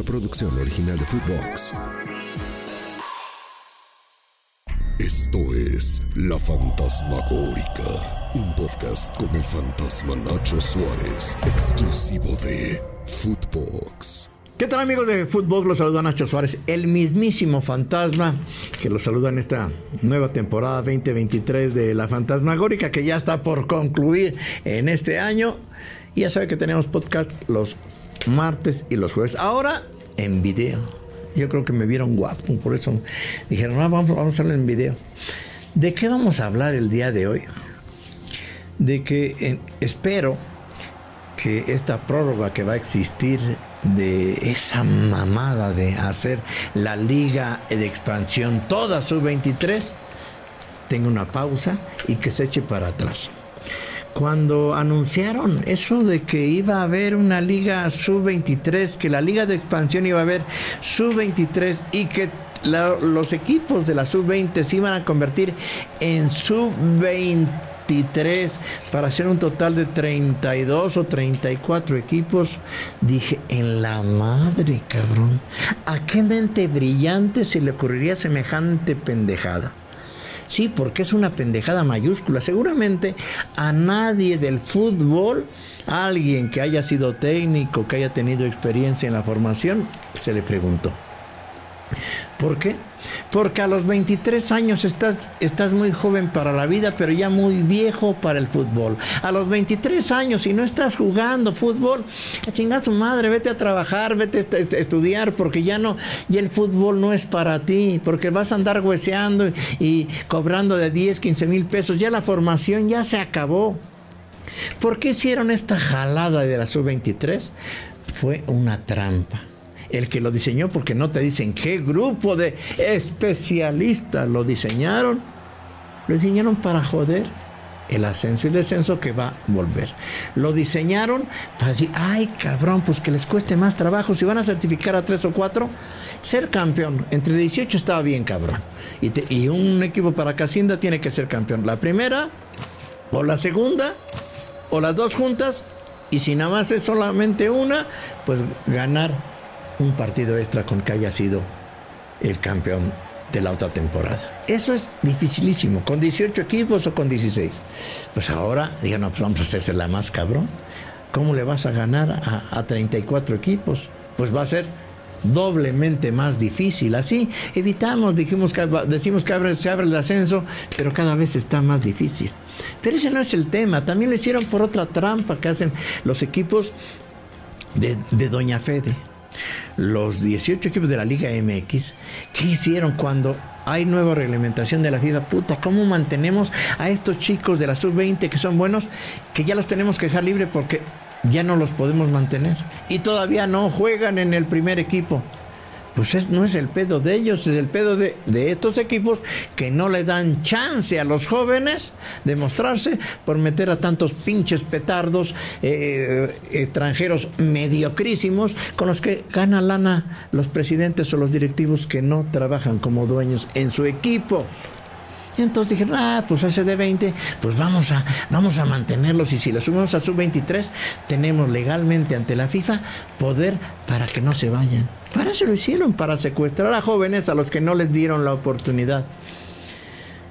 La producción original de Footbox. Esto es La Fantasmagórica, un podcast con el fantasma Nacho Suárez, exclusivo de Footbox. ¿Qué tal amigos de Footbox? Los saluda Nacho Suárez, el mismísimo fantasma que los saluda en esta nueva temporada 2023 de La Fantasmagórica que ya está por concluir en este año. Y ya sabe que tenemos podcast los martes y los jueves. Ahora en video. Yo creo que me vieron guapo, por eso dijeron, ah, vamos, a hacerlo en video. ¿De qué vamos a hablar el día de hoy? De que eh, espero que esta prórroga que va a existir de esa mamada de hacer la liga de expansión toda su 23 tenga una pausa y que se eche para atrás cuando anunciaron eso de que iba a haber una liga sub-23, que la liga de expansión iba a haber sub-23 y que los equipos de la sub-20 se iban a convertir en sub-23 para hacer un total de 32 o 34 equipos, dije, en la madre, cabrón, ¿a qué mente brillante se le ocurriría semejante pendejada? Sí, porque es una pendejada mayúscula. Seguramente a nadie del fútbol, alguien que haya sido técnico, que haya tenido experiencia en la formación, se le preguntó. ¿Por qué? Porque a los 23 años estás, muy joven para la vida, pero ya muy viejo para el fútbol. A los 23 años, si no estás jugando fútbol, a chingar tu madre, vete a trabajar, vete a estudiar, porque ya no, y el fútbol no es para ti, porque vas a andar hueseando y, cobrando de 10, 15 mil pesos. Ya la formación ya se acabó. ¿Por qué hicieron esta jalada de la sub-23? Fue una trampa el que lo diseñó, porque no te dicen qué grupo de especialistas lo diseñaron. Lo diseñaron para joder el ascenso y descenso que va a volver. Lo diseñaron para decir, ay cabrón, pues que les cueste más trabajo. Si van a certificar a tres o cuatro, ser campeón entre 18 estaba bien cabrón. Y, y un equipo para Casinda tiene que ser campeón. La primera, o la segunda, o las dos juntas. Y si nada más es solamente una, pues ganar un partido extra con que haya sido el campeón de la otra temporada. Eso es dificilísimo, con 18 equipos o con 16. Pues ahora, digan, pues vamos a hacerse la más cabrón. ¿Cómo le vas a ganar a, a 34 equipos? Pues va a ser doblemente más difícil. Así evitamos, dijimos que, decimos que se abre el ascenso, pero cada vez está más difícil. Pero ese no es el tema. También lo hicieron por otra trampa que hacen los equipos de Doña Fede los 18 equipos de la Liga MX, ¿qué hicieron cuando hay nueva reglamentación de la FIFA? Puta, ¿cómo mantenemos a estos chicos de la sub-20 que son buenos, que ya los tenemos que dejar libre porque ya no los podemos mantener? Y todavía no juegan en el primer equipo pues no es el pedo de ellos, es el pedo de, estos equipos que no le dan chance a los jóvenes de mostrarse por meter a tantos pinches petardos eh, extranjeros mediocrísimos con los que gana lana los presidentes o los directivos que no trabajan como dueños en su equipo. Entonces dijeron, ah, pues ese de 20, pues vamos a, vamos a mantenerlos y si lo sumamos a sub 23, tenemos legalmente ante la FIFA poder para que no se vayan. Para eso lo hicieron, para secuestrar a jóvenes a los que no les dieron la oportunidad.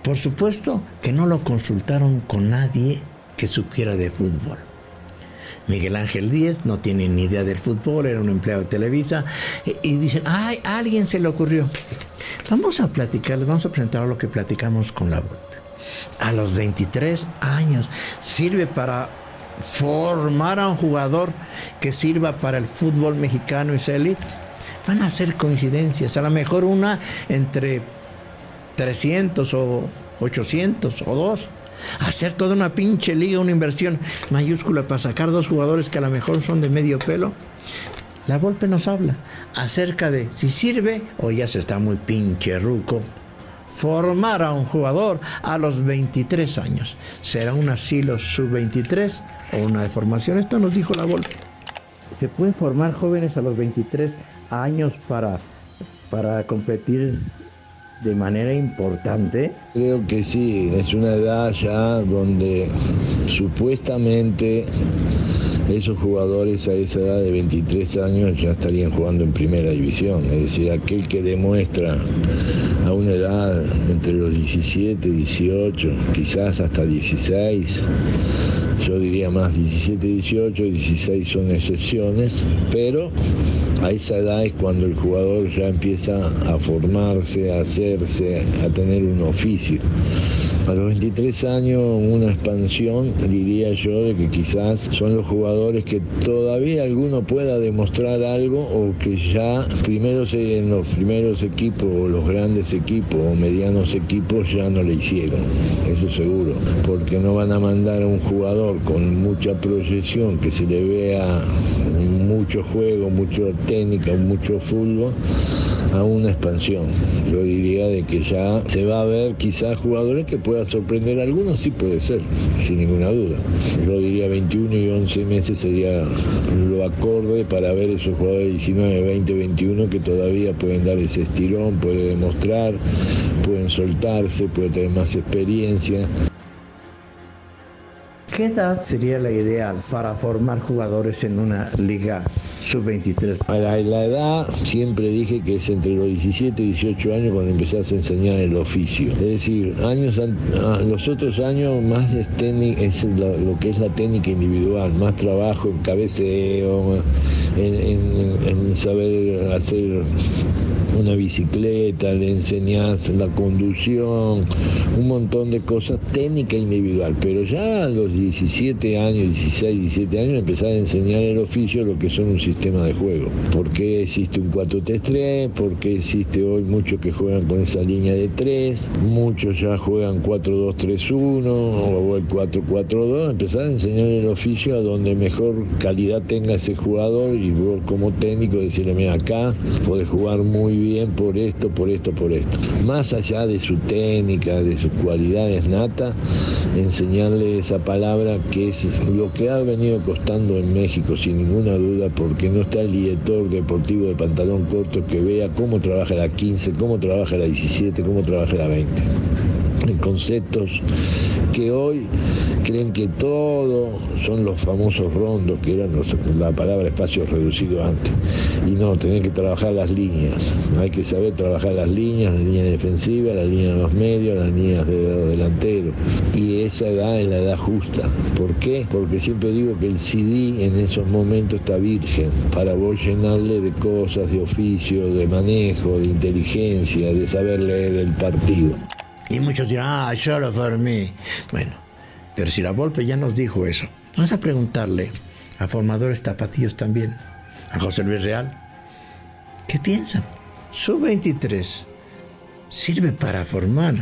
Por supuesto que no lo consultaron con nadie que supiera de fútbol. Miguel Ángel Díez no tiene ni idea del fútbol, era un empleado de Televisa, y, dicen, ay, a alguien se le ocurrió. Vamos a platicar, vamos a presentar lo que platicamos con la Volpe. A los 23 años sirve para formar a un jugador que sirva para el fútbol mexicano y sea elite van a ser coincidencias, a lo mejor una entre 300 o 800 o dos. Hacer toda una pinche liga, una inversión mayúscula para sacar dos jugadores que a lo mejor son de medio pelo. La Volpe nos habla acerca de si sirve o ya se está muy pinche ruco formar a un jugador a los 23 años. ¿Será un asilo sub-23 o una deformación? Esto nos dijo la Volpe. Se pueden formar jóvenes a los 23 años para, para competir de manera importante? Creo que sí, es una edad ya donde supuestamente esos jugadores a esa edad de 23 años ya estarían jugando en primera división. Es decir, aquel que demuestra a una edad entre los 17, 18, quizás hasta 16, yo diría más 17, 18, 16 son excepciones, pero a esa edad es cuando el jugador ya empieza a formarse, a hacerse, a tener un oficio. A los 23 años una expansión, diría yo, de que quizás son los jugadores que todavía alguno pueda demostrar algo o que ya primero en los primeros equipos o los grandes equipos o medianos equipos ya no le hicieron, eso seguro, porque no van a mandar a un jugador con mucha proyección que se le vea mucho juego, mucha técnica, mucho fútbol a una expansión. Yo diría de que ya se va a ver quizás jugadores que pueda sorprender a algunos, sí puede ser, sin ninguna duda. Yo diría 21 y 11 meses sería lo acorde para ver esos jugadores de 19, 20, 21 que todavía pueden dar ese estirón, pueden demostrar, pueden soltarse, pueden tener más experiencia. ¿Qué edad sería la ideal para formar jugadores en una liga sub-23? Para la edad siempre dije que es entre los 17 y 18 años cuando empezás a enseñar el oficio. Es decir, años los otros años más es, es lo, que es la técnica individual, más trabajo en cabeceo, en saber hacer una bicicleta, le enseñás la conducción, un montón de cosas técnica individual, pero ya a los 17 años, 16, 17 años empezar a enseñar el oficio lo que son un sistema de juego. ¿Por qué existe un 4-3-3? ¿Por qué existe hoy muchos que juegan con esa línea de 3? Muchos ya juegan 4-2-3-1 o el 4-4-2. Empezar a enseñar el oficio a donde mejor calidad tenga ese jugador y vos como técnico decirle, mira, acá podés jugar muy bien por esto, por esto, por esto. Más allá de su técnica, de sus cualidades nata, enseñarle esa palabra que es lo que ha venido costando en México, sin ninguna duda, porque no está el director deportivo de pantalón corto que vea cómo trabaja la 15, cómo trabaja la 17, cómo trabaja la 20. Conceptos que hoy creen que todo son los famosos rondos, que eran la palabra espacio reducido antes. Y no, tienen que trabajar las líneas. Hay que saber trabajar las líneas, la línea defensiva, la línea de los medios, las líneas de los delanteros. Y esa edad es la edad justa. ¿Por qué? Porque siempre digo que el CD en esos momentos está virgen para vos llenarle de cosas, de oficio, de manejo, de inteligencia, de saber leer el partido. Y muchos dirán, ah, yo lo dormí. Bueno, pero si la Volpe ya nos dijo eso, vamos a preguntarle a formadores tapatíos también, a José Luis Real, ¿qué piensan? ¿Su 23 sirve para formar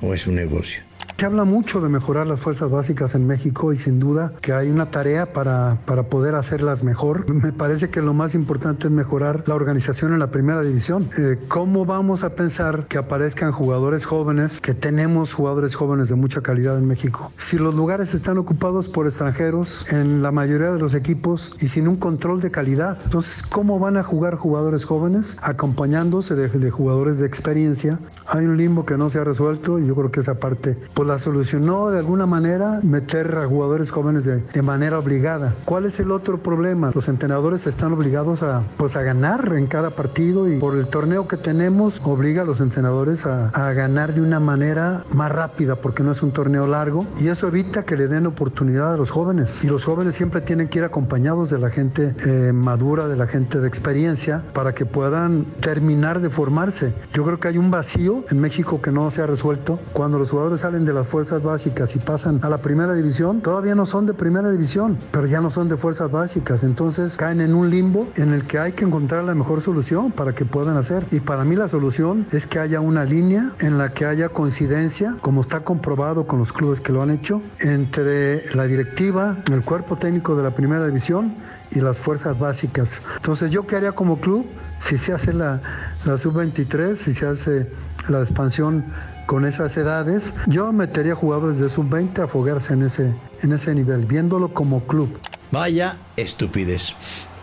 o es un negocio? Se habla mucho de mejorar las fuerzas básicas en México y sin duda que hay una tarea para, para poder hacerlas mejor. Me parece que lo más importante es mejorar la organización en la primera división. Eh, ¿Cómo vamos a pensar que aparezcan jugadores jóvenes, que tenemos jugadores jóvenes de mucha calidad en México? Si los lugares están ocupados por extranjeros en la mayoría de los equipos y sin un control de calidad, entonces, ¿cómo van a jugar jugadores jóvenes acompañándose de, de jugadores de experiencia? Hay un limbo que no se ha resuelto y yo creo que esa parte pues la solucionó de alguna manera meter a jugadores jóvenes de, manera obligada. ¿Cuál es el otro problema? Los entrenadores están obligados a, pues, a ganar en cada partido y por el torneo que tenemos obliga a los entrenadores a, ganar de una manera más rápida porque no es un torneo largo y eso evita que le den oportunidad a los jóvenes. Y los jóvenes siempre tienen que ir acompañados de la gente eh, madura, de la gente de experiencia para que puedan terminar de formarse. Yo creo que hay un vacío en México que no se ha resuelto. Cuando los jugadores salen de las fuerzas básicas y pasan a la primera división, todavía no son de primera división, pero ya no son de fuerzas básicas. Entonces caen en un limbo en el que hay que encontrar la mejor solución para que puedan hacer. Y para mí la solución es que haya una línea en la que haya coincidencia, como está comprobado con los clubes que lo han hecho, entre la directiva, el cuerpo técnico de la primera división y las fuerzas básicas. Entonces, ¿yo qué haría como club? Si se hace la, la sub-23, si se hace la expansión con esas edades, yo metería jugadores de sub-20 a foguearse en ese, en ese nivel, viéndolo como club. Vaya estupidez.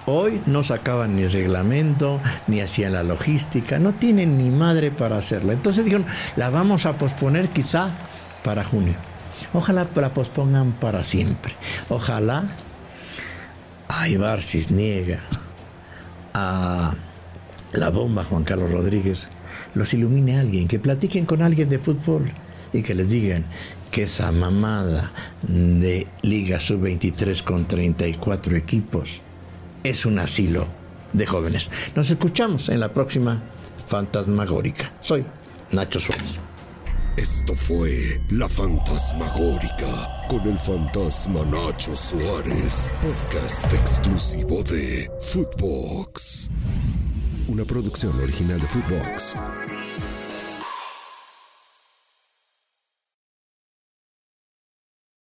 Hoy no sacaban ni reglamento, ni hacían la logística, no tienen ni madre para hacerla. Entonces dijeron, la vamos a posponer quizá para junio. Ojalá la pospongan para siempre. Ojalá a Ibar Cisniega, a la bomba Juan Carlos Rodríguez, los ilumine alguien, que platiquen con alguien de fútbol y que les digan que esa mamada de Liga Sub-23 con 34 equipos es un asilo de jóvenes. Nos escuchamos en la próxima Fantasmagórica. Soy Nacho Suárez. Esto fue La Fantasmagórica con el fantasma Nacho Suárez, podcast exclusivo de Footbox. Una producción original de Footbox.